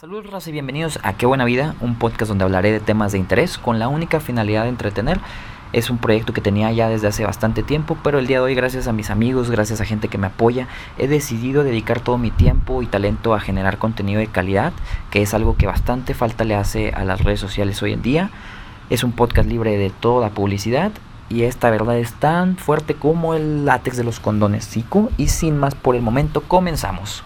Saludos raza y bienvenidos a Qué Buena Vida, un podcast donde hablaré de temas de interés con la única finalidad de entretener. Es un proyecto que tenía ya desde hace bastante tiempo, pero el día de hoy gracias a mis amigos, gracias a gente que me apoya, he decidido dedicar todo mi tiempo y talento a generar contenido de calidad, que es algo que bastante falta le hace a las redes sociales hoy en día. Es un podcast libre de toda publicidad y esta verdad es tan fuerte como el látex de los condones Zico y sin más por el momento comenzamos.